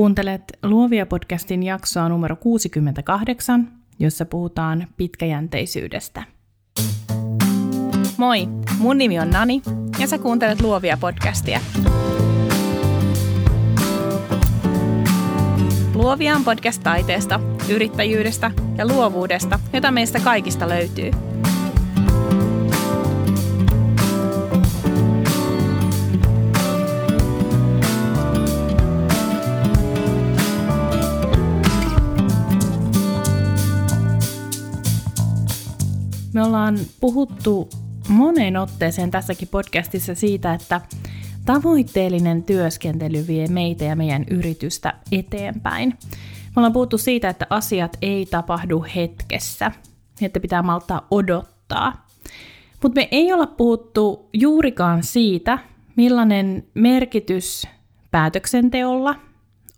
Kuuntelet Luovia podcastin jaksoa numero 68, jossa puhutaan pitkäjänteisyydestä. Moi, mun nimi on Nani ja sä kuuntelet Luovia podcastia. Luovia on podcast taiteesta, yrittäjyydestä ja luovuudesta, jota meistä kaikista löytyy – Me ollaan puhuttu moneen otteeseen tässäkin podcastissa siitä, että tavoitteellinen työskentely vie meitä ja meidän yritystä eteenpäin. Me ollaan puhuttu siitä, että asiat ei tapahdu hetkessä, että pitää maltaa odottaa. Mutta me ei olla puhuttu juurikaan siitä, millainen merkitys päätöksenteolla,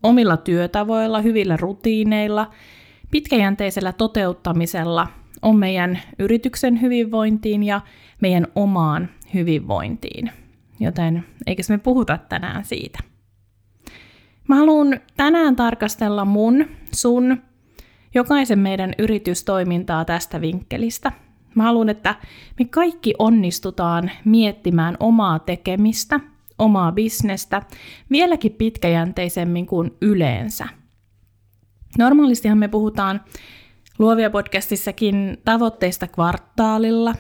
omilla työtavoilla, hyvillä rutiineilla, pitkäjänteisellä toteuttamisella – on meidän yrityksen hyvinvointiin ja meidän omaan hyvinvointiin. Joten eikös me puhuta tänään siitä. Mä haluan tänään tarkastella mun, sun, jokaisen meidän yritystoimintaa tästä vinkkelistä. Mä haluan, että me kaikki onnistutaan miettimään omaa tekemistä, omaa bisnestä vieläkin pitkäjänteisemmin kuin yleensä. Normaalistihan me puhutaan Luovia podcastissakin tavoitteista kvartaalilla,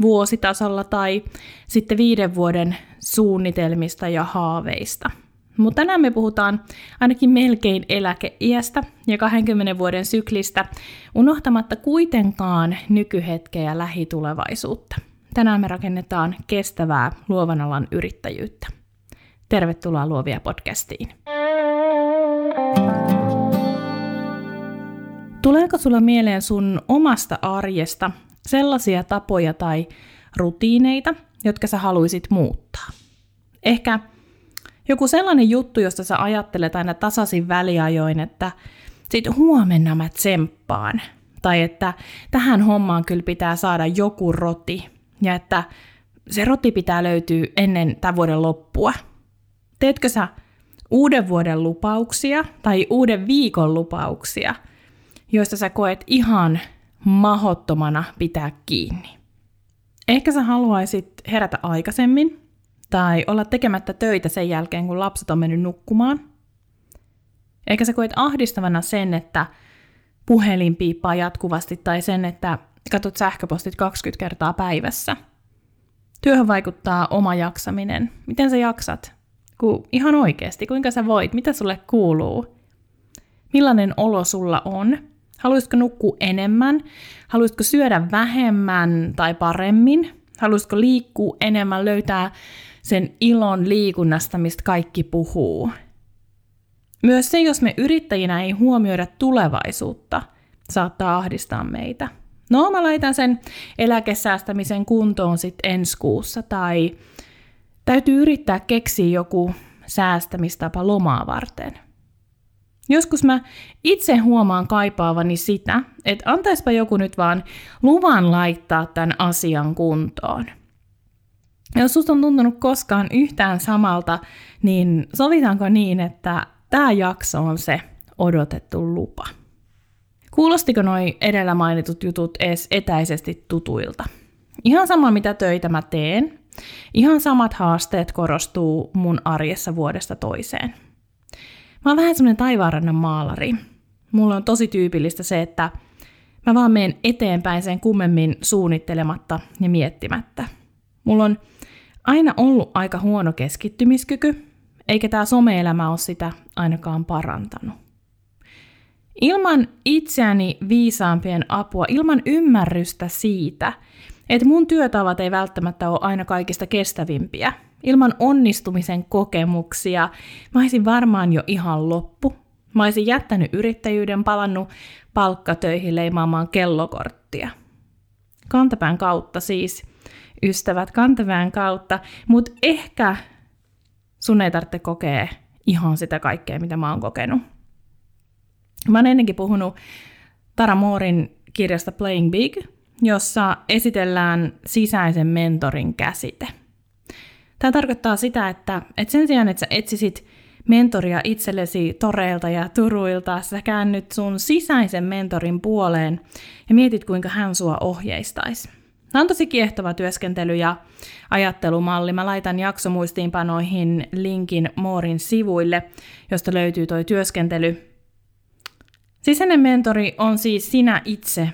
vuositasolla tai sitten viiden vuoden suunnitelmista ja haaveista. Mutta tänään me puhutaan ainakin melkein eläkeiästä ja 20 vuoden syklistä, unohtamatta kuitenkaan nykyhetkeä ja lähitulevaisuutta. Tänään me rakennetaan kestävää luovan alan yrittäjyyttä. Tervetuloa Luovia podcastiin. Tuleeko sulla mieleen sun omasta arjesta sellaisia tapoja tai rutiineita, jotka sä haluaisit muuttaa? Ehkä joku sellainen juttu, josta sä ajattelet aina tasaisin väliajoin, että sit huomenna mä tsemppaan. Tai että tähän hommaan kyllä pitää saada joku roti. Ja että se roti pitää löytyä ennen tämän vuoden loppua. Teetkö sä uuden vuoden lupauksia tai uuden viikon lupauksia – joista sä koet ihan mahottomana pitää kiinni. Ehkä sä haluaisit herätä aikaisemmin tai olla tekemättä töitä sen jälkeen, kun lapset on mennyt nukkumaan. Ehkä sä koet ahdistavana sen, että puhelin piippaa jatkuvasti tai sen, että katsot sähköpostit 20 kertaa päivässä. Työhön vaikuttaa oma jaksaminen. Miten sä jaksat? Ku, ihan oikeasti, kuinka sä voit? Mitä sulle kuuluu? Millainen olo sulla on? Haluaisitko nukkua enemmän? Haluaisitko syödä vähemmän tai paremmin? Haluaisitko liikkua enemmän, löytää sen ilon liikunnasta, mistä kaikki puhuu? Myös se, jos me yrittäjinä ei huomioida tulevaisuutta, saattaa ahdistaa meitä. No, mä laitan sen eläkesäästämisen kuntoon sitten ensi kuussa, tai täytyy yrittää keksiä joku säästämistapa lomaa varten. Joskus mä itse huomaan kaipaavani sitä, että antaispa joku nyt vaan luvan laittaa tämän asian kuntoon. Jos susta on tuntunut koskaan yhtään samalta, niin sovitaanko niin, että tämä jakso on se odotettu lupa? Kuulostiko noi edellä mainitut jutut edes etäisesti tutuilta? Ihan sama mitä töitä mä teen, ihan samat haasteet korostuu mun arjessa vuodesta toiseen – Mä oon vähän semmoinen taivaanrannan maalari. Mulla on tosi tyypillistä se, että mä vaan menen eteenpäin sen kummemmin suunnittelematta ja miettimättä. Mulla on aina ollut aika huono keskittymiskyky, eikä tämä some-elämä ole sitä ainakaan parantanut. Ilman itseäni viisaampien apua, ilman ymmärrystä siitä, että mun työtavat ei välttämättä ole aina kaikista kestävimpiä – Ilman onnistumisen kokemuksia mä olisin varmaan jo ihan loppu. Mä olisin jättänyt yrittäjyyden, palannut palkkatöihin leimaamaan kellokorttia. Kantapään kautta siis, ystävät, kantapään kautta, mutta ehkä sun ei tarvitse kokea ihan sitä kaikkea, mitä mä oon kokenut. Mä oon ennenkin puhunut Tara Moorin kirjasta Playing Big, jossa esitellään sisäisen mentorin käsite – Tämä tarkoittaa sitä, että, että sen sijaan, että sä etsisit mentoria itsellesi toreilta ja turuilta, sä käännyt sun sisäisen mentorin puoleen ja mietit, kuinka hän sua ohjeistaisi. Tämä on tosi kiehtova työskentely ja ajattelumalli. Mä laitan jaksomuistiinpanoihin linkin Moorin sivuille, josta löytyy toi työskentely. Sisäinen mentori on siis sinä itse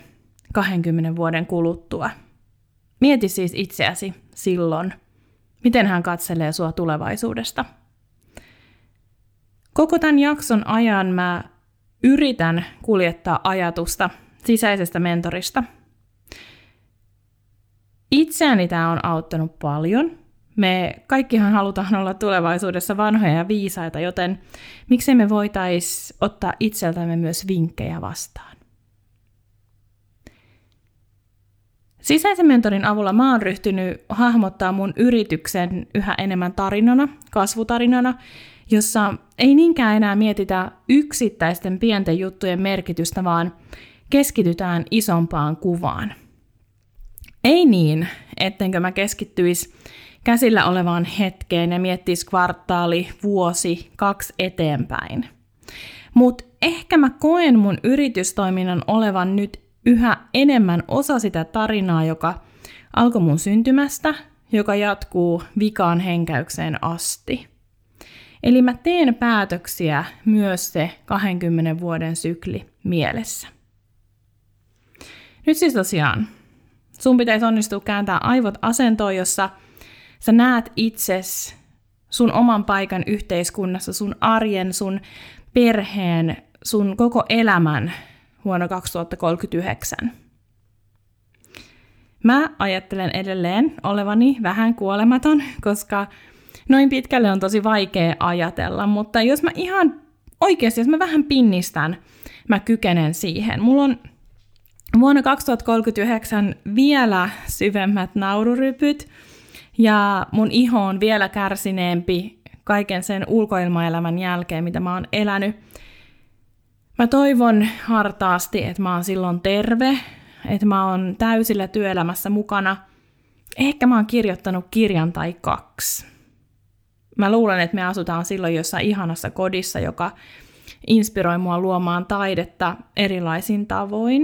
20 vuoden kuluttua. Mieti siis itseäsi silloin, miten hän katselee sua tulevaisuudesta. Koko tämän jakson ajan mä yritän kuljettaa ajatusta sisäisestä mentorista. Itseäni tämä on auttanut paljon. Me kaikkihan halutaan olla tulevaisuudessa vanhoja ja viisaita, joten miksei me voitaisiin ottaa itseltämme myös vinkkejä vastaan. Sisäisen mentorin avulla mä oon ryhtynyt hahmottaa mun yrityksen yhä enemmän tarinana, kasvutarinana, jossa ei niinkään enää mietitä yksittäisten pienten juttujen merkitystä, vaan keskitytään isompaan kuvaan. Ei niin, ettenkö mä keskittyisi käsillä olevaan hetkeen ja miettisi kvartaali, vuosi, kaksi eteenpäin. Mutta ehkä mä koen mun yritystoiminnan olevan nyt yhä enemmän osa sitä tarinaa, joka alkoi mun syntymästä, joka jatkuu vikaan henkäykseen asti. Eli mä teen päätöksiä myös se 20 vuoden sykli mielessä. Nyt siis tosiaan, sun pitäisi onnistua kääntää aivot asentoon, jossa sä näet itses sun oman paikan yhteiskunnassa, sun arjen, sun perheen, sun koko elämän vuonna 2039. Mä ajattelen edelleen olevani vähän kuolematon, koska noin pitkälle on tosi vaikea ajatella, mutta jos mä ihan oikeasti, jos mä vähän pinnistän, mä kykenen siihen. Mulla on vuonna 2039 vielä syvemmät naururypyt ja mun iho on vielä kärsineempi kaiken sen ulkoilmaelämän jälkeen, mitä mä oon elänyt. Mä toivon hartaasti, että mä oon silloin terve, että mä oon täysillä työelämässä mukana. Ehkä mä oon kirjoittanut kirjan tai kaksi. Mä luulen, että me asutaan silloin jossain ihanassa kodissa, joka inspiroi mua luomaan taidetta erilaisin tavoin.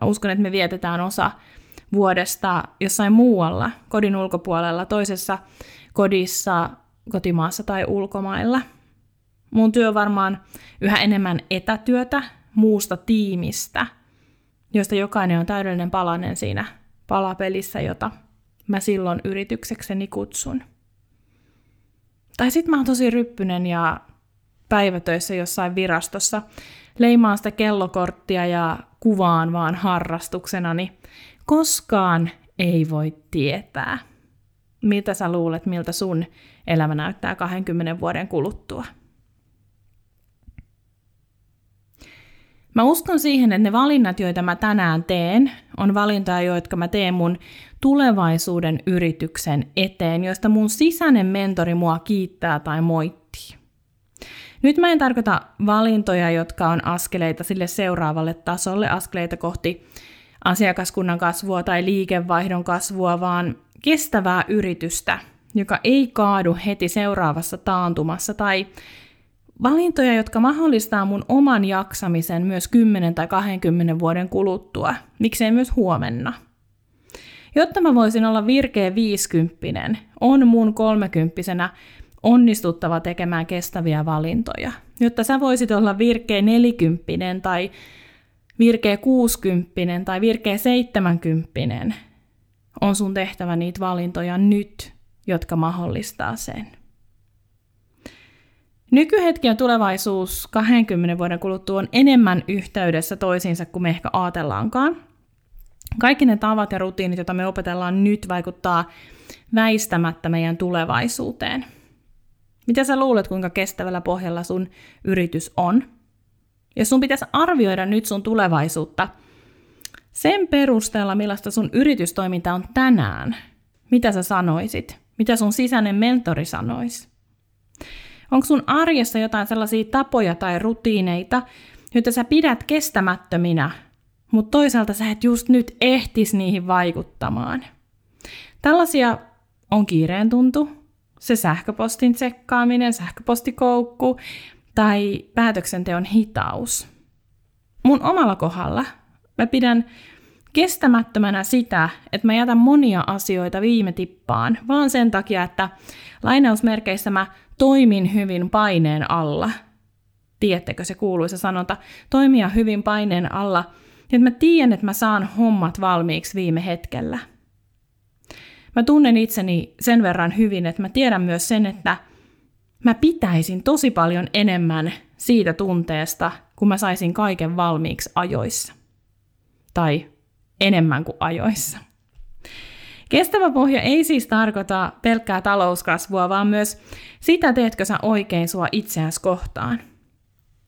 Mä uskon, että me vietetään osa vuodesta jossain muualla, kodin ulkopuolella, toisessa kodissa, kotimaassa tai ulkomailla – Mun työ varmaan yhä enemmän etätyötä muusta tiimistä, josta jokainen on täydellinen palanen siinä palapelissä, jota mä silloin yrityksekseni kutsun. Tai sit mä oon tosi ryppynen ja päivätöissä jossain virastossa, leimaan sitä kellokorttia ja kuvaan vaan harrastuksenani. Koskaan ei voi tietää. Mitä sä luulet, miltä sun elämä näyttää 20 vuoden kuluttua? Mä uskon siihen, että ne valinnat, joita mä tänään teen, on valintoja, jotka mä teen mun tulevaisuuden yrityksen eteen, joista mun sisäinen mentori mua kiittää tai moittii. Nyt mä en tarkoita valintoja, jotka on askeleita sille seuraavalle tasolle, askeleita kohti asiakaskunnan kasvua tai liikevaihdon kasvua, vaan kestävää yritystä, joka ei kaadu heti seuraavassa taantumassa tai Valintoja, jotka mahdollistaa mun oman jaksamisen myös 10 tai 20 vuoden kuluttua, miksei myös huomenna. Jotta mä voisin olla virkeä 50, on mun kolmekymppisenä onnistuttava tekemään kestäviä valintoja. Jotta sä voisit olla virkeä 40 tai virkeä 60 tai virkeä 70, on sun tehtävä niitä valintoja nyt, jotka mahdollistaa sen. Nykyhetki ja tulevaisuus 20 vuoden kuluttua on enemmän yhteydessä toisiinsa kuin me ehkä ajatellaankaan. Kaikki ne tavat ja rutiinit, joita me opetellaan nyt, vaikuttaa väistämättä meidän tulevaisuuteen. Mitä sä luulet, kuinka kestävällä pohjalla sun yritys on? Jos sun pitäisi arvioida nyt sun tulevaisuutta sen perusteella, millaista sun yritystoiminta on tänään, mitä sä sanoisit? Mitä sun sisäinen mentori sanoisi? Onko sun arjessa jotain sellaisia tapoja tai rutiineita, joita sä pidät kestämättöminä, mutta toisaalta sä et just nyt ehtis niihin vaikuttamaan? Tällaisia on kiireen tuntu, se sähköpostin tsekkaaminen, sähköpostikoukku tai päätöksenteon hitaus. Mun omalla kohdalla mä pidän kestämättömänä sitä, että mä jätän monia asioita viime tippaan, vaan sen takia, että lainausmerkeissä mä toimin hyvin paineen alla. Tiedättekö se kuuluisa sanonta, toimia hyvin paineen alla, että mä tiedän, että mä saan hommat valmiiksi viime hetkellä. Mä tunnen itseni sen verran hyvin, että mä tiedän myös sen, että mä pitäisin tosi paljon enemmän siitä tunteesta, kun mä saisin kaiken valmiiksi ajoissa. Tai enemmän kuin ajoissa. Kestävä pohja ei siis tarkoita pelkkää talouskasvua, vaan myös sitä, teetkö sä oikein sua itseäsi kohtaan.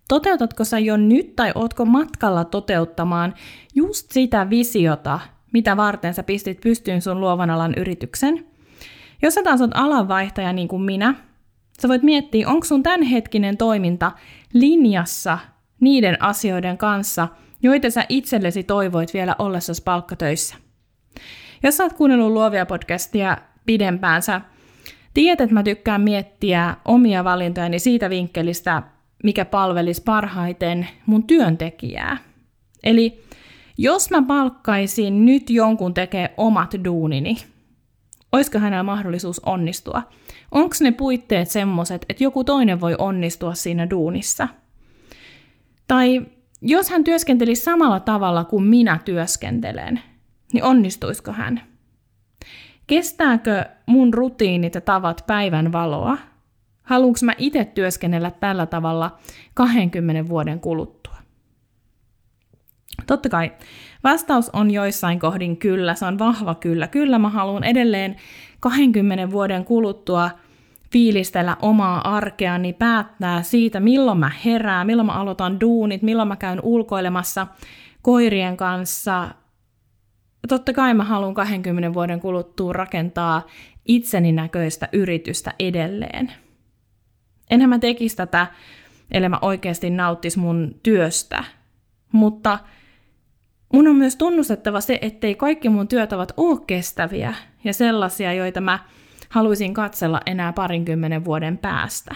Toteutatko sä jo nyt tai ootko matkalla toteuttamaan just sitä visiota, mitä varten sä pistit pystyyn sun luovan alan yrityksen? Jos sä taas oot alanvaihtaja niin kuin minä, sä voit miettiä, onko sun tämänhetkinen toiminta linjassa niiden asioiden kanssa, joita sä itsellesi toivoit vielä ollessasi palkkatöissä. Jos sä oot kuunnellut Luovia podcastia pidempään, sä tiedät, että mä tykkään miettiä omia valintojani siitä vinkkelistä, mikä palvelisi parhaiten mun työntekijää. Eli jos mä palkkaisin nyt jonkun tekee omat duunini, olisiko hänellä mahdollisuus onnistua? Onko ne puitteet semmoiset, että joku toinen voi onnistua siinä duunissa? Tai jos hän työskentelisi samalla tavalla kuin minä työskentelen, niin onnistuisiko hän? Kestääkö mun rutiinit ja tavat päivän valoa? Haluanko mä itse työskennellä tällä tavalla 20 vuoden kuluttua? Totta kai vastaus on joissain kohdin kyllä, se on vahva kyllä. Kyllä mä haluan edelleen 20 vuoden kuluttua fiilistellä omaa arkeani, päättää siitä, milloin mä herään, milloin mä aloitan duunit, milloin mä käyn ulkoilemassa koirien kanssa. Totta kai mä haluan 20 vuoden kuluttua rakentaa itseni näköistä yritystä edelleen. Enhän mä tekisi tätä, ellei mä oikeasti nauttis mun työstä. Mutta mun on myös tunnustettava se, ettei kaikki mun työtavat ole kestäviä ja sellaisia, joita mä haluaisin katsella enää parinkymmenen vuoden päästä.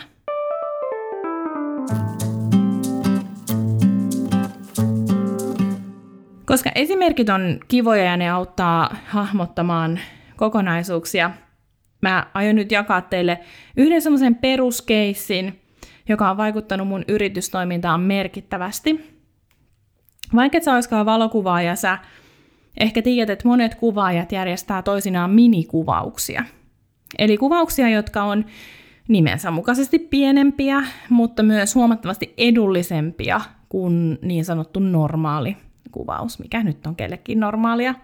Koska esimerkit on kivoja ja ne auttaa hahmottamaan kokonaisuuksia, mä aion nyt jakaa teille yhden semmoisen peruskeissin, joka on vaikuttanut mun yritystoimintaan merkittävästi. Vaikka et sä olisikaan valokuvaaja, sä ehkä tiedät, että monet kuvaajat järjestää toisinaan minikuvauksia – Eli kuvauksia, jotka on nimensä mukaisesti pienempiä, mutta myös huomattavasti edullisempia kuin niin sanottu normaali kuvaus, mikä nyt on kellekin normaalia.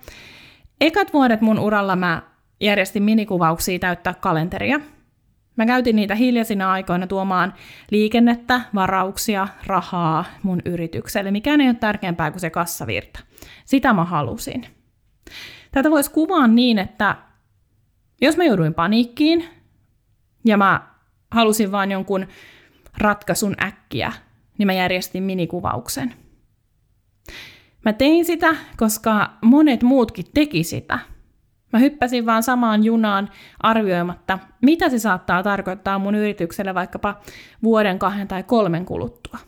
Ekat vuodet mun uralla mä järjestin minikuvauksia täyttää kalenteria. Mä käytin niitä hiljaisina aikoina tuomaan liikennettä, varauksia, rahaa mun yritykselle. Mikään ei ole tärkeämpää kuin se kassavirta. Sitä mä halusin. Tätä voisi kuvaa niin, että jos mä jouduin paniikkiin ja mä halusin vain jonkun ratkaisun äkkiä, niin mä järjestin minikuvauksen. Mä tein sitä, koska monet muutkin teki sitä. Mä hyppäsin vaan samaan junaan arvioimatta, mitä se saattaa tarkoittaa mun yritykselle vaikkapa vuoden, kahden tai kolmen kuluttua.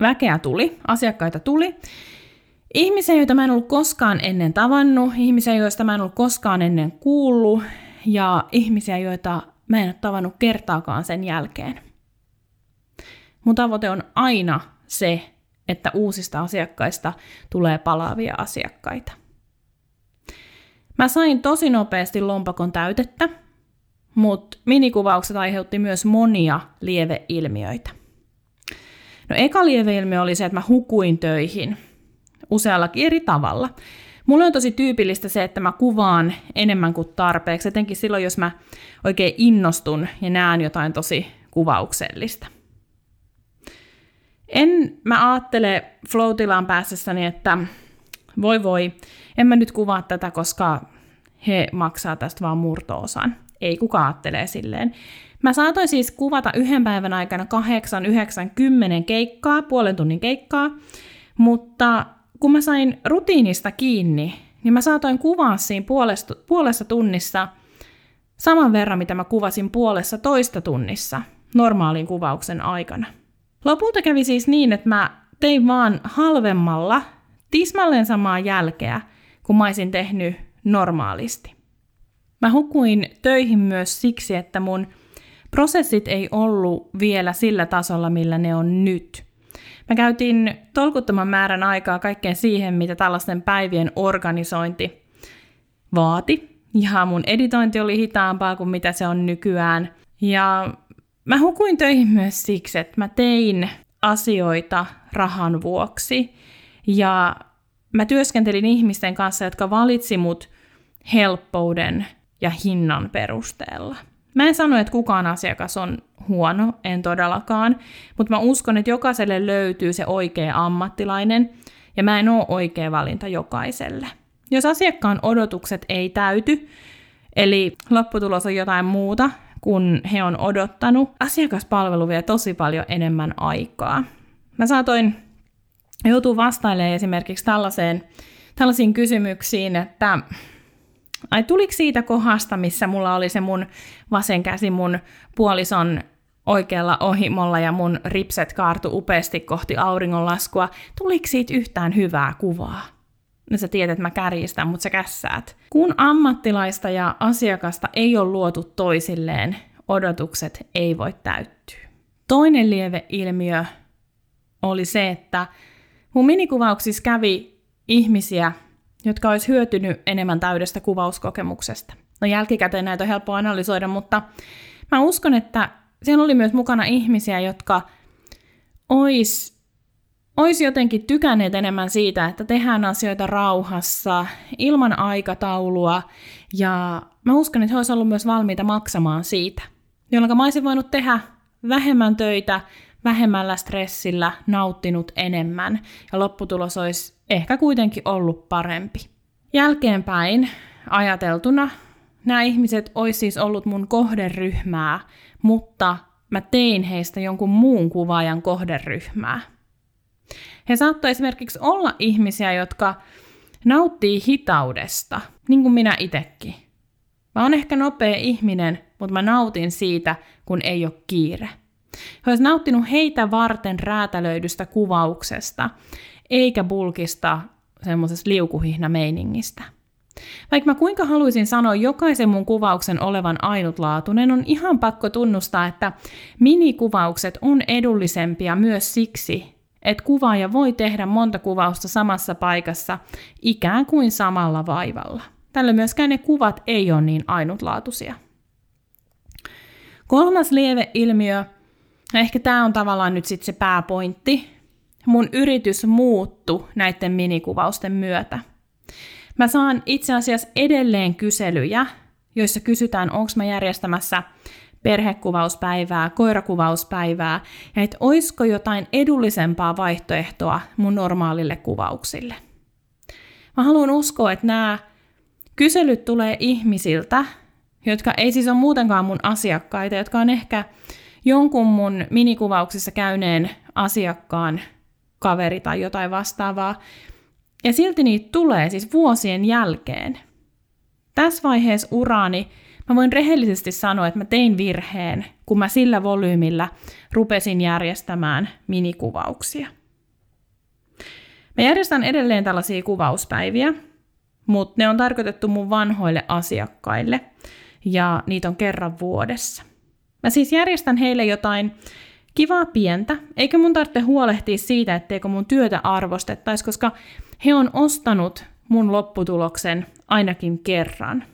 Väkeä tuli, asiakkaita tuli, Ihmisiä, joita mä en ollut koskaan ennen tavannut, ihmisiä, joista mä en ollut koskaan ennen kuullut, ja ihmisiä, joita mä en ole tavannut kertaakaan sen jälkeen. Mun tavoite on aina se, että uusista asiakkaista tulee palaavia asiakkaita. Mä sain tosi nopeasti lompakon täytettä, mutta minikuvaukset aiheutti myös monia lieveilmiöitä. No eka lieveilmiö oli se, että mä hukuin töihin – useallakin eri tavalla. Mulle on tosi tyypillistä se, että mä kuvaan enemmän kuin tarpeeksi, etenkin silloin, jos mä oikein innostun ja näen jotain tosi kuvauksellista. En mä ajattele flow pääsessäni, että voi voi, en mä nyt kuvaa tätä, koska he maksaa tästä vaan murtoosan. Ei kukaan ajattelee silleen. Mä saatoin siis kuvata yhden päivän aikana 8, 9, 10 keikkaa, puolen tunnin keikkaa, mutta kun mä sain rutiinista kiinni, niin mä saatoin kuvaa siinä puolesta, puolessa tunnissa saman verran, mitä mä kuvasin puolessa toista tunnissa normaalin kuvauksen aikana. Lopulta kävi siis niin, että mä tein vaan halvemmalla tismalleen samaa jälkeä, kun mä olisin tehnyt normaalisti. Mä hukuin töihin myös siksi, että mun prosessit ei ollut vielä sillä tasolla, millä ne on nyt. Mä käytin tolkuttoman määrän aikaa kaikkeen siihen, mitä tällaisten päivien organisointi vaati. Ja mun editointi oli hitaampaa kuin mitä se on nykyään. Ja mä hukuin töihin myös siksi, että mä tein asioita rahan vuoksi. Ja mä työskentelin ihmisten kanssa, jotka valitsi mut helppouden ja hinnan perusteella. Mä en sano, että kukaan asiakas on huono, en todellakaan, mutta mä uskon, että jokaiselle löytyy se oikea ammattilainen, ja mä en ole oikea valinta jokaiselle. Jos asiakkaan odotukset ei täyty, eli lopputulos on jotain muuta kun he on odottanut, asiakaspalvelu vie tosi paljon enemmän aikaa. Mä saatoin joutua vastailemaan esimerkiksi tällaiseen, tällaisiin kysymyksiin, että ai tuliko siitä kohdasta, missä mulla oli se mun vasen käsi mun puolison oikealla ohimolla ja mun ripset kaartu upeasti kohti auringonlaskua, tuliko siitä yhtään hyvää kuvaa? No sä tiedät, että mä kärjistän, mutta sä kässäät. Kun ammattilaista ja asiakasta ei ole luotu toisilleen, odotukset ei voi täyttyä. Toinen lieveilmiö oli se, että mun minikuvauksissa kävi ihmisiä, jotka olisi hyötynyt enemmän täydestä kuvauskokemuksesta. No jälkikäteen näitä on helppo analysoida, mutta mä uskon, että siellä oli myös mukana ihmisiä, jotka ois, ois jotenkin tykänneet enemmän siitä, että tehdään asioita rauhassa, ilman aikataulua, ja mä uskon, että he olisivat myös valmiita maksamaan siitä, jolloin mä olisin voinut tehdä vähemmän töitä, vähemmällä stressillä, nauttinut enemmän, ja lopputulos olisi ehkä kuitenkin ollut parempi. Jälkeenpäin ajateltuna nämä ihmiset olisi siis ollut mun kohderyhmää, mutta mä tein heistä jonkun muun kuvaajan kohderyhmää. He saattoi esimerkiksi olla ihmisiä, jotka nauttii hitaudesta, niin kuin minä itsekin. Mä oon ehkä nopea ihminen, mutta mä nautin siitä, kun ei ole kiire. He olisi nauttinut heitä varten räätälöidystä kuvauksesta, eikä bulkista semmoisesta liukuhihna-meiningistä. Vaikka mä kuinka haluaisin sanoa jokaisen mun kuvauksen olevan ainutlaatuinen, on ihan pakko tunnustaa, että minikuvaukset on edullisempia myös siksi, että kuvaaja voi tehdä monta kuvausta samassa paikassa ikään kuin samalla vaivalla. Tällä myöskään ne kuvat ei ole niin ainutlaatuisia. Kolmas lieveilmiö, ehkä tämä on tavallaan nyt sitten se pääpointti, mun yritys muuttu näiden minikuvausten myötä. Mä saan itse asiassa edelleen kyselyjä, joissa kysytään, onko mä järjestämässä perhekuvauspäivää, koirakuvauspäivää, ja että olisiko jotain edullisempaa vaihtoehtoa mun normaalille kuvauksille. Mä haluan uskoa, että nämä kyselyt tulee ihmisiltä, jotka ei siis ole muutenkaan mun asiakkaita, jotka on ehkä jonkun mun minikuvauksissa käyneen asiakkaan kaveri tai jotain vastaavaa. Ja silti niitä tulee siis vuosien jälkeen. Tässä vaiheessa uraani mä voin rehellisesti sanoa, että mä tein virheen, kun mä sillä volyymilla rupesin järjestämään minikuvauksia. Mä järjestän edelleen tällaisia kuvauspäiviä, mutta ne on tarkoitettu mun vanhoille asiakkaille ja niitä on kerran vuodessa. Mä siis järjestän heille jotain kivaa pientä, eikä mun tarvitse huolehtia siitä, etteikö mun työtä arvostettaisi, koska he on ostanut mun lopputuloksen ainakin kerran.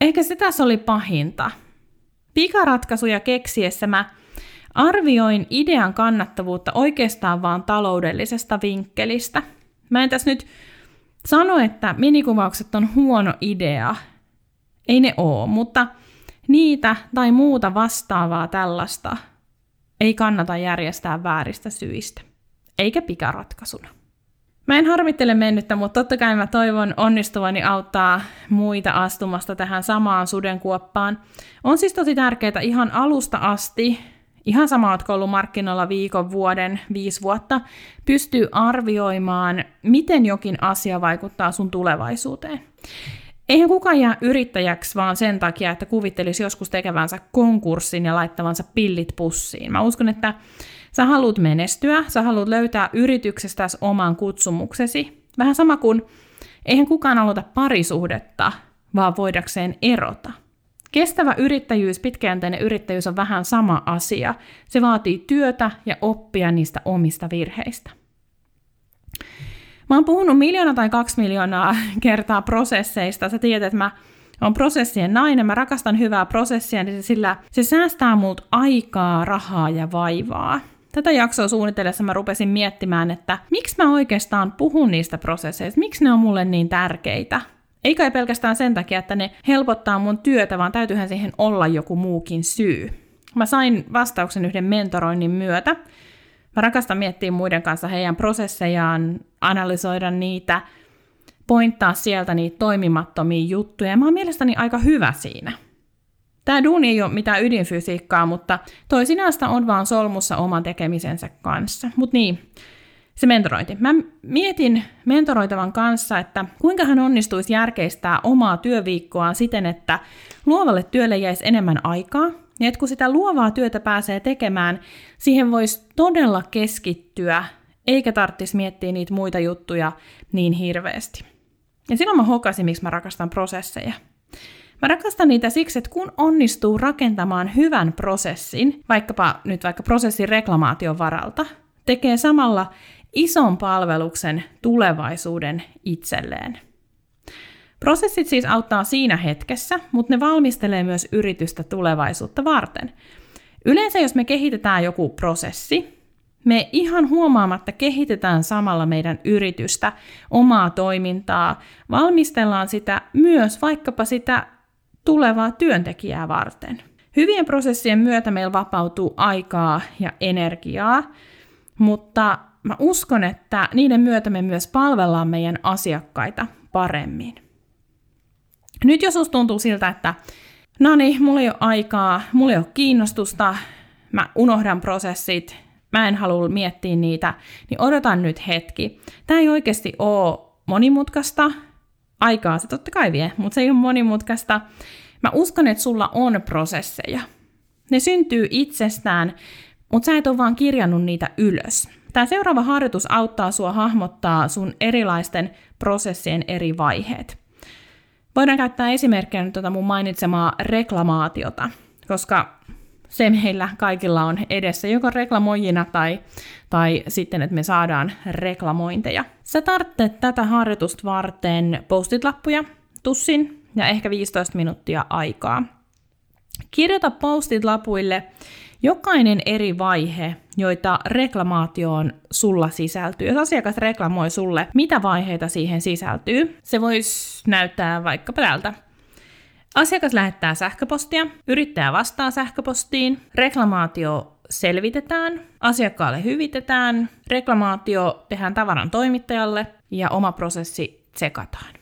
Ehkä se tässä oli pahinta. Pikaratkaisuja keksiessä mä arvioin idean kannattavuutta oikeastaan vaan taloudellisesta vinkkelistä. Mä en tässä nyt sano, että minikuvaukset on huono idea. Ei ne oo, mutta niitä tai muuta vastaavaa tällaista ei kannata järjestää vääristä syistä, eikä pikaratkaisuna. Mä en harmittele mennyttä, mutta totta kai mä toivon onnistuvani auttaa muita astumasta tähän samaan sudenkuoppaan. On siis tosi tärkeää ihan alusta asti, ihan sama ootko ollut markkinoilla viikon, vuoden, viisi vuotta, pystyy arvioimaan, miten jokin asia vaikuttaa sun tulevaisuuteen. Eihän kukaan jää yrittäjäksi vaan sen takia, että kuvittelisi joskus tekevänsä konkurssin ja laittavansa pillit pussiin. Mä uskon, että sä haluat menestyä, sä haluat löytää yrityksestäsi oman kutsumuksesi. Vähän sama kuin eihän kukaan aloita parisuhdetta, vaan voidakseen erota. Kestävä yrittäjyys, pitkäjänteinen yrittäjyys on vähän sama asia. Se vaatii työtä ja oppia niistä omista virheistä. Mä oon puhunut miljoona tai kaksi miljoonaa kertaa prosesseista. Sä tiedät, että mä oon prosessien nainen, mä rakastan hyvää prosessia, niin sillä se säästää mut aikaa, rahaa ja vaivaa. Tätä jaksoa suunnitellessa mä rupesin miettimään, että miksi mä oikeastaan puhun niistä prosesseista, miksi ne on mulle niin tärkeitä. Eikä ei pelkästään sen takia, että ne helpottaa mun työtä, vaan täytyyhän siihen olla joku muukin syy. Mä sain vastauksen yhden mentoroinnin myötä. Mä rakastan miettiä muiden kanssa heidän prosessejaan, analysoida niitä, pointtaa sieltä niitä toimimattomia juttuja. Ja mä oon mielestäni aika hyvä siinä. Tämä duuni ei ole mitään ydinfysiikkaa, mutta toisinaista on vaan solmussa oman tekemisensä kanssa. Mutta niin, se mentorointi. Mä mietin mentoroitavan kanssa, että kuinka hän onnistuisi järkeistää omaa työviikkoaan siten, että luovalle työlle jäisi enemmän aikaa, ja että kun sitä luovaa työtä pääsee tekemään, siihen voisi todella keskittyä, eikä tarvitsisi miettiä niitä muita juttuja niin hirveästi. Ja silloin mä hokasin, miksi mä rakastan prosesseja. Mä rakastan niitä siksi, että kun onnistuu rakentamaan hyvän prosessin, vaikkapa nyt vaikka prosessin reklamaation varalta, tekee samalla ison palveluksen tulevaisuuden itselleen. Prosessit siis auttaa siinä hetkessä, mutta ne valmistelee myös yritystä tulevaisuutta varten. Yleensä jos me kehitetään joku prosessi, me ihan huomaamatta kehitetään samalla meidän yritystä, omaa toimintaa, valmistellaan sitä myös vaikkapa sitä tulevaa työntekijää varten. Hyvien prosessien myötä meillä vapautuu aikaa ja energiaa, mutta mä uskon, että niiden myötä me myös palvellaan meidän asiakkaita paremmin. Nyt jos susta tuntuu siltä, että no niin, mulla ei ole aikaa, mulla ei ole kiinnostusta, mä unohdan prosessit, mä en halua miettiä niitä, niin odotan nyt hetki. Tämä ei oikeasti ole monimutkaista, aikaa se totta kai vie, mutta se ei ole monimutkaista. Mä uskon, että sulla on prosesseja. Ne syntyy itsestään, mutta sä et ole vaan kirjannut niitä ylös. Tämä seuraava harjoitus auttaa sua hahmottaa sun erilaisten prosessien eri vaiheet. Voidaan käyttää esimerkkinä nyt tuota mun mainitsemaa reklamaatiota, koska se meillä kaikilla on edessä joko reklamoijina tai, tai sitten, että me saadaan reklamointeja. Sä tarvitset tätä harjoitusta varten postit-lappuja, tussin ja ehkä 15 minuuttia aikaa. Kirjoita postit-lapuille jokainen eri vaihe, joita reklamaatioon sulla sisältyy. Jos asiakas reklamoi sulle, mitä vaiheita siihen sisältyy, se voisi näyttää vaikkapa tältä. Asiakas lähettää sähköpostia, yrittäjä vastaa sähköpostiin, reklamaatio selvitetään, asiakkaalle hyvitetään, reklamaatio tehdään tavaran toimittajalle ja oma prosessi tsekataan.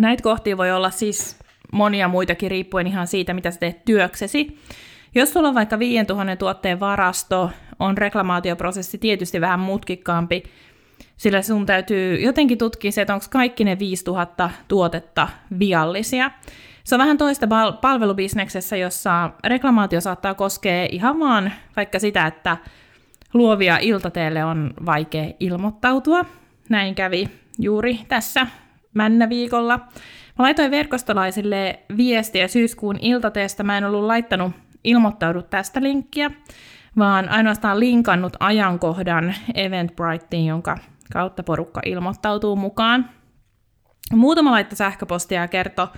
Näitä kohtia voi olla siis monia muitakin riippuen ihan siitä, mitä sä teet työksesi. Jos sulla on vaikka 5000 tuotteen varasto, on reklamaatioprosessi tietysti vähän mutkikkaampi, sillä sun täytyy jotenkin tutkia se, että onko kaikki ne 5000 tuotetta viallisia. Se on vähän toista pal- palvelubisneksessä, jossa reklamaatio saattaa koskea ihan vaan vaikka sitä, että luovia iltateelle on vaikea ilmoittautua. Näin kävi juuri tässä männäviikolla. Mä laitoin verkostolaisille viestiä syyskuun iltateesta. Mä en ollut laittanut ilmoittaudu tästä linkkiä, vaan ainoastaan linkannut ajankohdan Eventbrightiin, jonka kautta porukka ilmoittautuu mukaan. Muutama laittoi sähköpostia ja kertoi,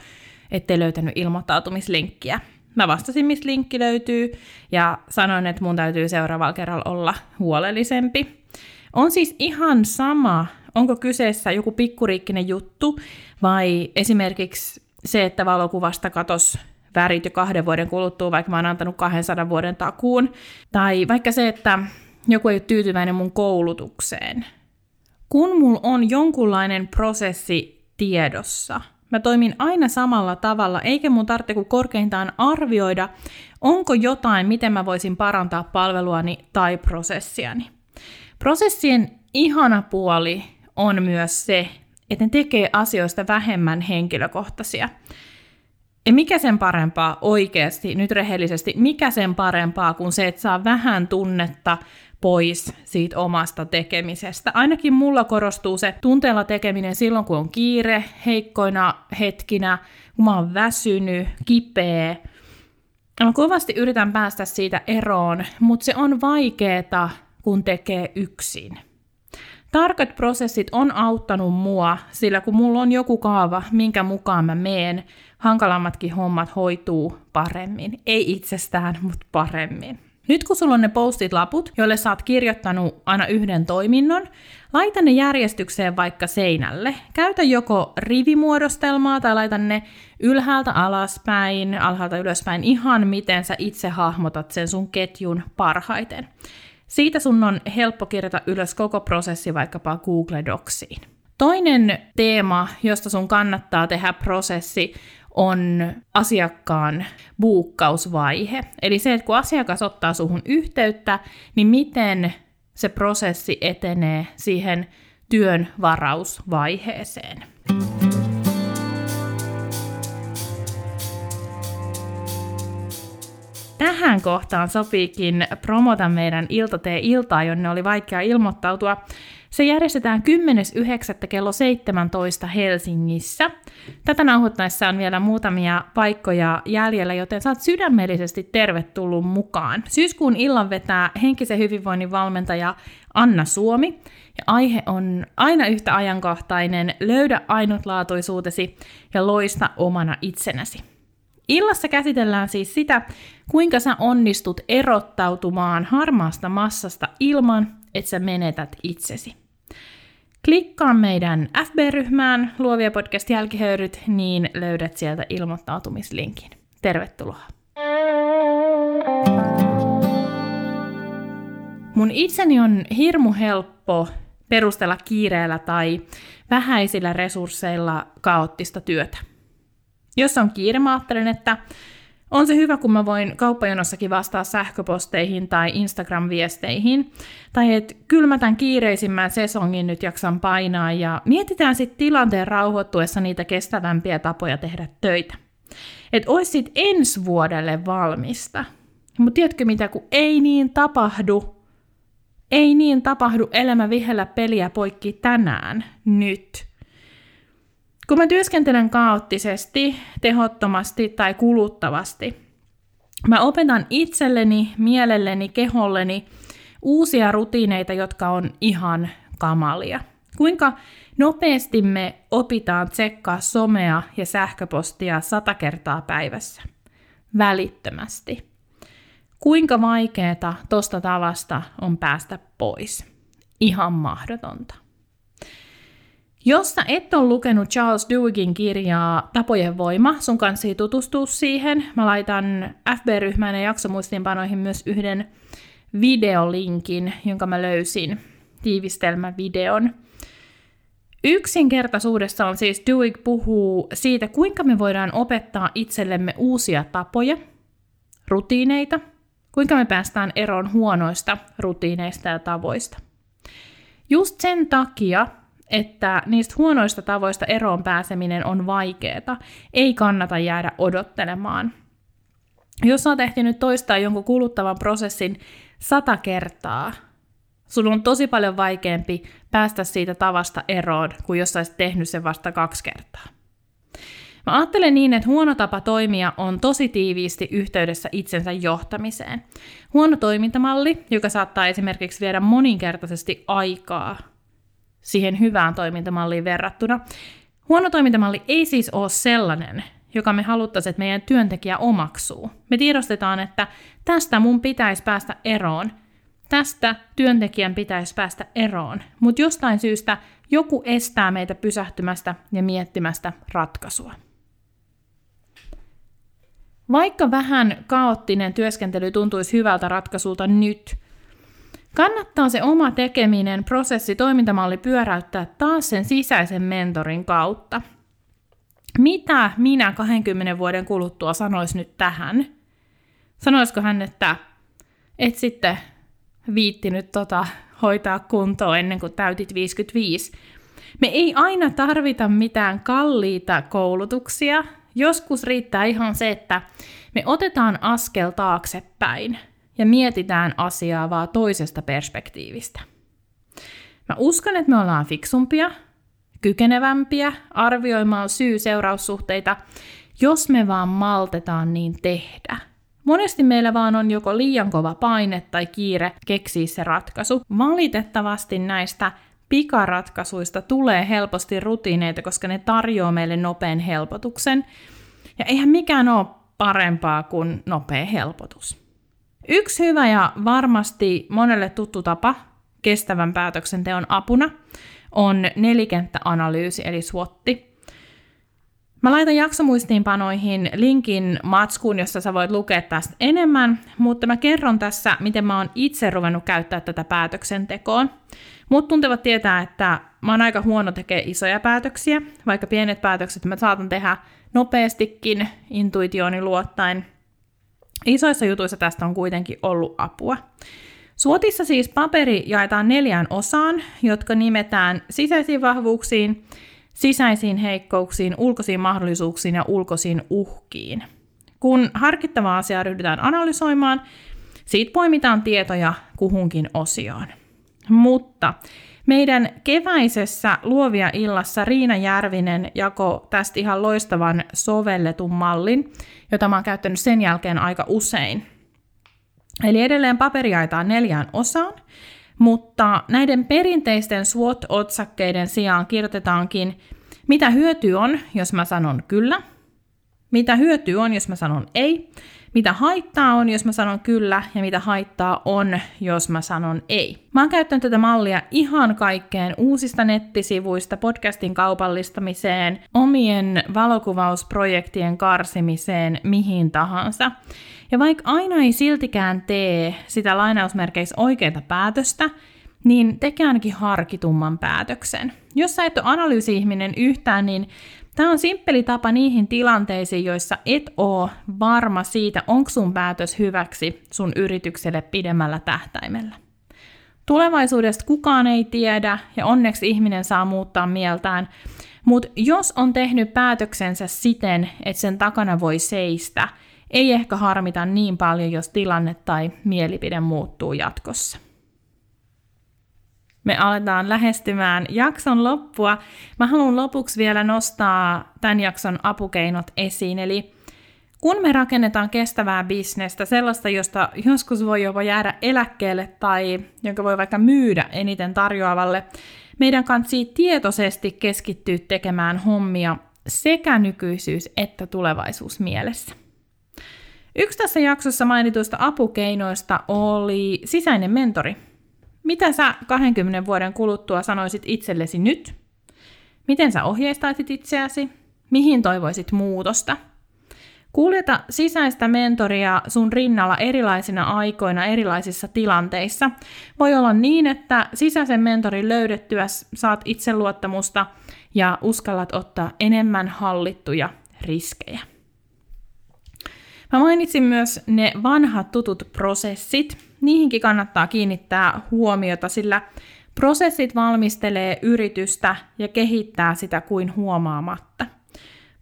ettei löytänyt ilmoittautumislinkkiä. Mä vastasin, missä linkki löytyy, ja sanoin, että mun täytyy seuraavalla kerralla olla huolellisempi. On siis ihan sama, onko kyseessä joku pikkuriikkinen juttu, vai esimerkiksi se, että valokuvasta katos värit jo kahden vuoden kuluttua, vaikka mä oon antanut 200 vuoden takuun. Tai vaikka se, että joku ei ole tyytyväinen mun koulutukseen. Kun mulla on jonkunlainen prosessi tiedossa, mä toimin aina samalla tavalla, eikä mun tarvitse kuin korkeintaan arvioida, onko jotain, miten mä voisin parantaa palveluani tai prosessiani. Prosessien ihana puoli on myös se, että ne tekee asioista vähemmän henkilökohtaisia. Ja mikä sen parempaa oikeasti, nyt rehellisesti, mikä sen parempaa kuin se, että saa vähän tunnetta pois siitä omasta tekemisestä. Ainakin mulla korostuu se tunteella tekeminen silloin, kun on kiire, heikkoina hetkinä, kun mä oon väsynyt, kipeä. Mä kovasti yritän päästä siitä eroon, mutta se on vaikeeta, kun tekee yksin. Tarkat prosessit on auttanut mua, sillä kun mulla on joku kaava, minkä mukaan mä meen, hankalammatkin hommat hoituu paremmin. Ei itsestään, mutta paremmin. Nyt kun sulla on ne postit laput, joille sä oot kirjoittanut aina yhden toiminnon, laita ne järjestykseen vaikka seinälle. Käytä joko rivimuodostelmaa tai laita ne ylhäältä alaspäin, alhaalta ylöspäin, ihan miten sä itse hahmotat sen sun ketjun parhaiten. Siitä sun on helppo kirjata ylös koko prosessi vaikkapa Google Docsiin. Toinen teema, josta sun kannattaa tehdä prosessi, on asiakkaan buukkausvaihe. Eli se, että kun asiakas ottaa suhun yhteyttä, niin miten se prosessi etenee siihen työn varausvaiheeseen. Tähän kohtaan sopiikin promota meidän iltatee-iltaa, jonne oli vaikea ilmoittautua. Se järjestetään 10.9. kello 17 Helsingissä. Tätä nauhoittaessa on vielä muutamia paikkoja jäljellä, joten saat sydämellisesti tervetullut mukaan. Syyskuun illan vetää henkisen hyvinvoinnin valmentaja Anna Suomi, ja aihe on aina yhtä ajankohtainen, löydä ainutlaatuisuutesi ja loista omana itsenäsi. Illassa käsitellään siis sitä, kuinka sä onnistut erottautumaan harmaasta massasta ilman, että sä menetät itsesi. Klikkaa meidän FB-ryhmään Luovia podcast jälkihöyryt, niin löydät sieltä ilmoittautumislinkin. Tervetuloa! Mun itseni on hirmu helppo perustella kiireellä tai vähäisillä resursseilla kaoottista työtä. Jos on kiire, mä ajattelen, että on se hyvä, kun mä voin kauppajonossakin vastaa sähköposteihin tai Instagram-viesteihin. Tai että kyllä mä tämän kiireisimmän sesongin nyt jaksan painaa ja mietitään sitten tilanteen rauhoittuessa niitä kestävämpiä tapoja tehdä töitä. Että olisi sitten ensi vuodelle valmista. Mutta tiedätkö mitä, kun ei niin tapahdu, ei niin tapahdu elämä vihellä peliä poikki tänään, nyt – kun mä työskentelen kaoottisesti, tehottomasti tai kuluttavasti, mä opetan itselleni, mielelleni, keholleni uusia rutiineita, jotka on ihan kamalia. Kuinka nopeasti me opitaan tsekkaa somea ja sähköpostia sata kertaa päivässä? Välittömästi. Kuinka vaikeeta tosta tavasta on päästä pois? Ihan mahdotonta. Jos sä et ole lukenut Charles Dewigin kirjaa Tapojen voima, sun kanssa tutustua siihen. Mä laitan FB-ryhmään ja jaksomuistiinpanoihin myös yhden videolinkin, jonka mä löysin, tiivistelmävideon. Yksinkertaisuudessa on siis Dewig puhuu siitä, kuinka me voidaan opettaa itsellemme uusia tapoja, rutiineita, kuinka me päästään eroon huonoista rutiineista ja tavoista. Just sen takia että niistä huonoista tavoista eroon pääseminen on vaikeaa. Ei kannata jäädä odottelemaan. Jos olet ehtinyt toistaa jonkun kuluttavan prosessin sata kertaa, sun on tosi paljon vaikeampi päästä siitä tavasta eroon, kuin jos olisit tehnyt sen vasta kaksi kertaa. Mä ajattelen niin, että huono tapa toimia on tosi tiiviisti yhteydessä itsensä johtamiseen. Huono toimintamalli, joka saattaa esimerkiksi viedä moninkertaisesti aikaa siihen hyvään toimintamalliin verrattuna. Huono toimintamalli ei siis ole sellainen, joka me haluttaisiin, että meidän työntekijä omaksuu. Me tiedostetaan, että tästä mun pitäisi päästä eroon, tästä työntekijän pitäisi päästä eroon, mutta jostain syystä joku estää meitä pysähtymästä ja miettimästä ratkaisua. Vaikka vähän kaoottinen työskentely tuntuisi hyvältä ratkaisulta nyt, Kannattaa se oma tekeminen, prosessi, toimintamalli pyöräyttää taas sen sisäisen mentorin kautta. Mitä minä 20 vuoden kuluttua sanois nyt tähän? Sanoisiko hän, että et sitten viittinyt tota hoitaa kuntoon ennen kuin täytit 55? Me ei aina tarvita mitään kalliita koulutuksia. Joskus riittää ihan se, että me otetaan askel taaksepäin ja mietitään asiaa vaan toisesta perspektiivistä. Mä uskon, että me ollaan fiksumpia, kykenevämpiä arvioimaan syy-seuraussuhteita, jos me vaan maltetaan niin tehdä. Monesti meillä vaan on joko liian kova paine tai kiire keksiä se ratkaisu. Valitettavasti näistä pikaratkaisuista tulee helposti rutiineita, koska ne tarjoaa meille nopean helpotuksen. Ja eihän mikään ole parempaa kuin nopea helpotus. Yksi hyvä ja varmasti monelle tuttu tapa kestävän päätöksenteon apuna on nelikenttäanalyysi eli SWOTi. Mä laitan jaksomuistiinpanoihin linkin matskuun, jossa sä voit lukea tästä enemmän, mutta mä kerron tässä, miten mä oon itse ruvennut käyttää tätä päätöksentekoon. Mut tuntevat tietää, että mä oon aika huono tekee isoja päätöksiä, vaikka pienet päätökset mä saatan tehdä nopeastikin intuitioni luottaen. Isoissa jutuissa tästä on kuitenkin ollut apua. Suotissa siis paperi jaetaan neljään osaan, jotka nimetään sisäisiin vahvuuksiin, sisäisiin heikkouksiin, ulkoisiin mahdollisuuksiin ja ulkoisiin uhkiin. Kun harkittavaa asiaa ryhdytään analysoimaan, siitä poimitaan tietoja kuhunkin osioon. Mutta meidän keväisessä Luovia illassa Riina Järvinen jako tästä ihan loistavan sovelletun mallin, jota mä oon käyttänyt sen jälkeen aika usein. Eli edelleen paperi jaetaan neljään osaan, mutta näiden perinteisten SWOT-otsakkeiden sijaan kirjoitetaankin, mitä hyöty on, jos mä sanon kyllä, mitä hyöty on, jos mä sanon ei, mitä haittaa on, jos mä sanon kyllä, ja mitä haittaa on, jos mä sanon ei. Mä oon käyttänyt tätä mallia ihan kaikkeen uusista nettisivuista, podcastin kaupallistamiseen, omien valokuvausprojektien karsimiseen, mihin tahansa. Ja vaikka aina ei siltikään tee sitä lainausmerkeissä oikeita päätöstä, niin tekee ainakin harkitumman päätöksen. Jos sä et ole analyysi-ihminen yhtään, niin Tämä on simppeli tapa niihin tilanteisiin, joissa et oo varma siitä, onko sun päätös hyväksi sun yritykselle pidemmällä tähtäimellä. Tulevaisuudesta kukaan ei tiedä ja onneksi ihminen saa muuttaa mieltään, mutta jos on tehnyt päätöksensä siten, että sen takana voi seistä, ei ehkä harmita niin paljon, jos tilanne tai mielipide muuttuu jatkossa me aletaan lähestymään jakson loppua. Mä haluan lopuksi vielä nostaa tämän jakson apukeinot esiin, eli kun me rakennetaan kestävää bisnestä, sellaista, josta joskus voi jopa jäädä eläkkeelle tai jonka voi vaikka myydä eniten tarjoavalle, meidän kansi tietoisesti keskittyä tekemään hommia sekä nykyisyys että tulevaisuus mielessä. Yksi tässä jaksossa mainituista apukeinoista oli sisäinen mentori, mitä sä 20 vuoden kuluttua sanoisit itsellesi nyt? Miten sä ohjeistaisit itseäsi? Mihin toivoisit muutosta? Kuljeta sisäistä mentoria sun rinnalla erilaisina aikoina erilaisissa tilanteissa. Voi olla niin, että sisäisen mentorin löydettyä saat itseluottamusta ja uskallat ottaa enemmän hallittuja riskejä. Mä mainitsin myös ne vanhat tutut prosessit, niihinkin kannattaa kiinnittää huomiota, sillä prosessit valmistelee yritystä ja kehittää sitä kuin huomaamatta.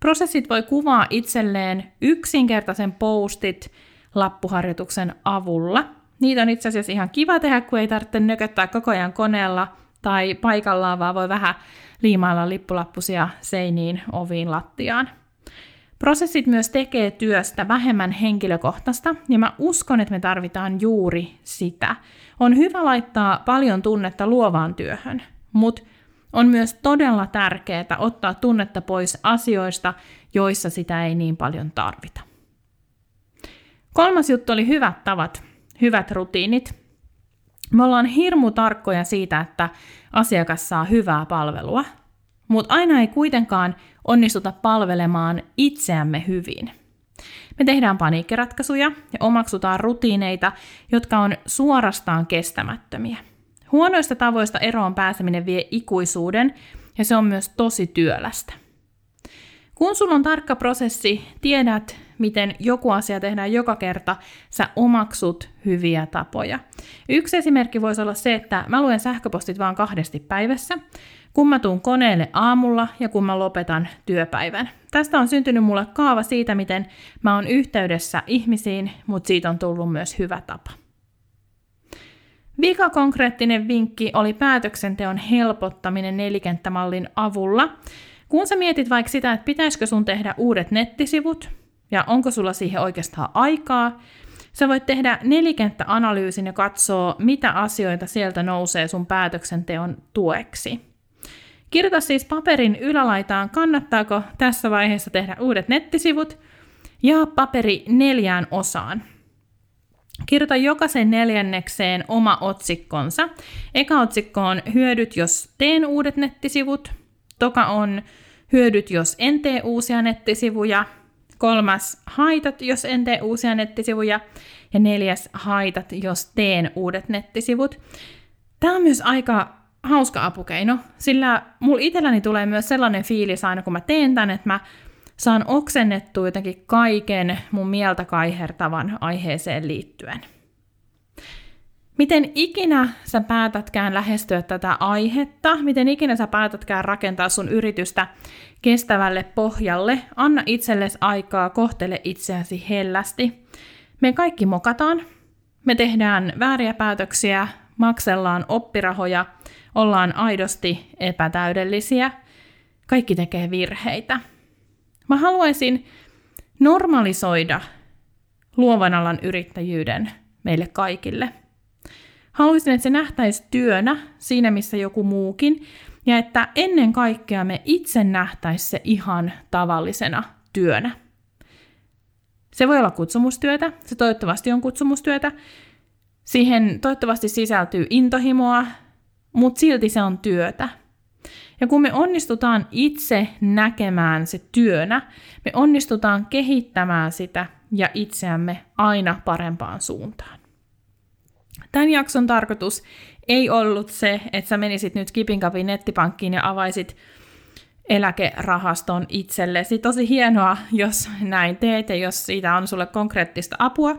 Prosessit voi kuvaa itselleen yksinkertaisen postit lappuharjoituksen avulla. Niitä on itse asiassa ihan kiva tehdä, kun ei tarvitse nököttää koko ajan koneella tai paikallaan, vaan voi vähän liimailla lippulappusia seiniin, oviin, lattiaan. Prosessit myös tekee työstä vähemmän henkilökohtaista, ja mä uskon, että me tarvitaan juuri sitä. On hyvä laittaa paljon tunnetta luovaan työhön, mutta on myös todella tärkeää ottaa tunnetta pois asioista, joissa sitä ei niin paljon tarvita. Kolmas juttu oli hyvät tavat, hyvät rutiinit. Me ollaan hirmu tarkkoja siitä, että asiakas saa hyvää palvelua, mutta aina ei kuitenkaan onnistuta palvelemaan itseämme hyvin. Me tehdään paniikkiratkaisuja ja omaksutaan rutiineita, jotka on suorastaan kestämättömiä. Huonoista tavoista eroon pääseminen vie ikuisuuden ja se on myös tosi työlästä. Kun sulla on tarkka prosessi, tiedät miten joku asia tehdään joka kerta, sä omaksut hyviä tapoja. Yksi esimerkki voisi olla se, että mä luen sähköpostit vaan kahdesti päivässä, kun mä tuun koneelle aamulla ja kun mä lopetan työpäivän. Tästä on syntynyt mulle kaava siitä, miten mä oon yhteydessä ihmisiin, mutta siitä on tullut myös hyvä tapa. Vika konkreettinen vinkki oli päätöksenteon helpottaminen nelikenttämallin avulla. Kun sä mietit vaikka sitä, että pitäisikö sun tehdä uudet nettisivut ja onko sulla siihen oikeastaan aikaa, sä voit tehdä nelikenttäanalyysin ja katsoa, mitä asioita sieltä nousee sun päätöksenteon tueksi. Kirjoita siis paperin ylälaitaan, kannattaako tässä vaiheessa tehdä uudet nettisivut, ja paperi neljään osaan. Kirjoita jokaisen neljännekseen oma otsikkonsa. Eka otsikko on hyödyt, jos teen uudet nettisivut. Toka on hyödyt, jos en tee uusia nettisivuja. Kolmas haitat, jos en tee uusia nettisivuja. Ja neljäs haitat, jos teen uudet nettisivut. Tämä on myös aika hauska apukeino, sillä mulla itselläni tulee myös sellainen fiilis aina, kun mä teen tän, että mä saan oksennettua jotenkin kaiken mun mieltä kaihertavan aiheeseen liittyen. Miten ikinä sä päätätkään lähestyä tätä aihetta, miten ikinä sä päätätkään rakentaa sun yritystä kestävälle pohjalle, anna itsellesi aikaa, kohtele itseäsi hellästi. Me kaikki mokataan, me tehdään vääriä päätöksiä, maksellaan oppirahoja, ollaan aidosti epätäydellisiä, kaikki tekee virheitä. Mä haluaisin normalisoida luovan alan yrittäjyyden meille kaikille. Haluaisin, että se nähtäisi työnä siinä, missä joku muukin, ja että ennen kaikkea me itse nähtäisi se ihan tavallisena työnä. Se voi olla kutsumustyötä, se toivottavasti on kutsumustyötä. Siihen toivottavasti sisältyy intohimoa, mutta silti se on työtä. Ja kun me onnistutaan itse näkemään se työnä, me onnistutaan kehittämään sitä ja itseämme aina parempaan suuntaan. Tämän jakson tarkoitus ei ollut se, että sä menisit nyt Kipinkapin nettipankkiin ja avaisit eläkerahaston itsellesi. Tosi hienoa, jos näin teet ja jos siitä on sulle konkreettista apua.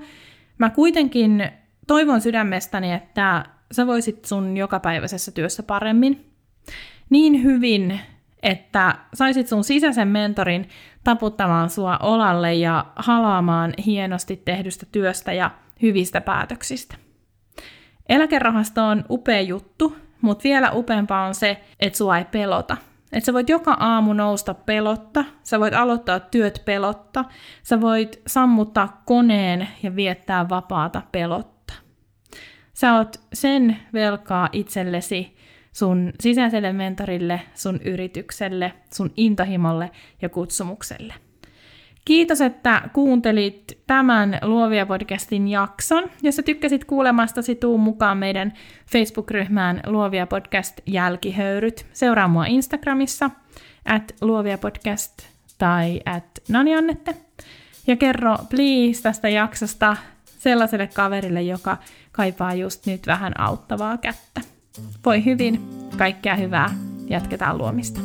Mä kuitenkin toivon sydämestäni, että sä voisit sun jokapäiväisessä työssä paremmin niin hyvin, että saisit sun sisäisen mentorin taputtamaan sua olalle ja halaamaan hienosti tehdystä työstä ja hyvistä päätöksistä. Eläkerahasto on upea juttu, mutta vielä upeampaa on se, että sua ei pelota. Että sä voit joka aamu nousta pelotta, sä voit aloittaa työt pelotta, sä voit sammuttaa koneen ja viettää vapaata pelotta. Sä oot sen velkaa itsellesi, sun sisäiselle mentorille, sun yritykselle, sun intohimolle ja kutsumukselle. Kiitos, että kuuntelit tämän Luovia podcastin jakson. Jos sä tykkäsit kuulemastasi, tuu mukaan meidän Facebook-ryhmään Luovia podcast jälkihöyryt. Seuraa mua Instagramissa, at Luovia podcast tai at Naniannette. Ja kerro please tästä jaksosta sellaiselle kaverille, joka kaipaa just nyt vähän auttavaa kättä. Voi hyvin, kaikkea hyvää, jatketaan luomista.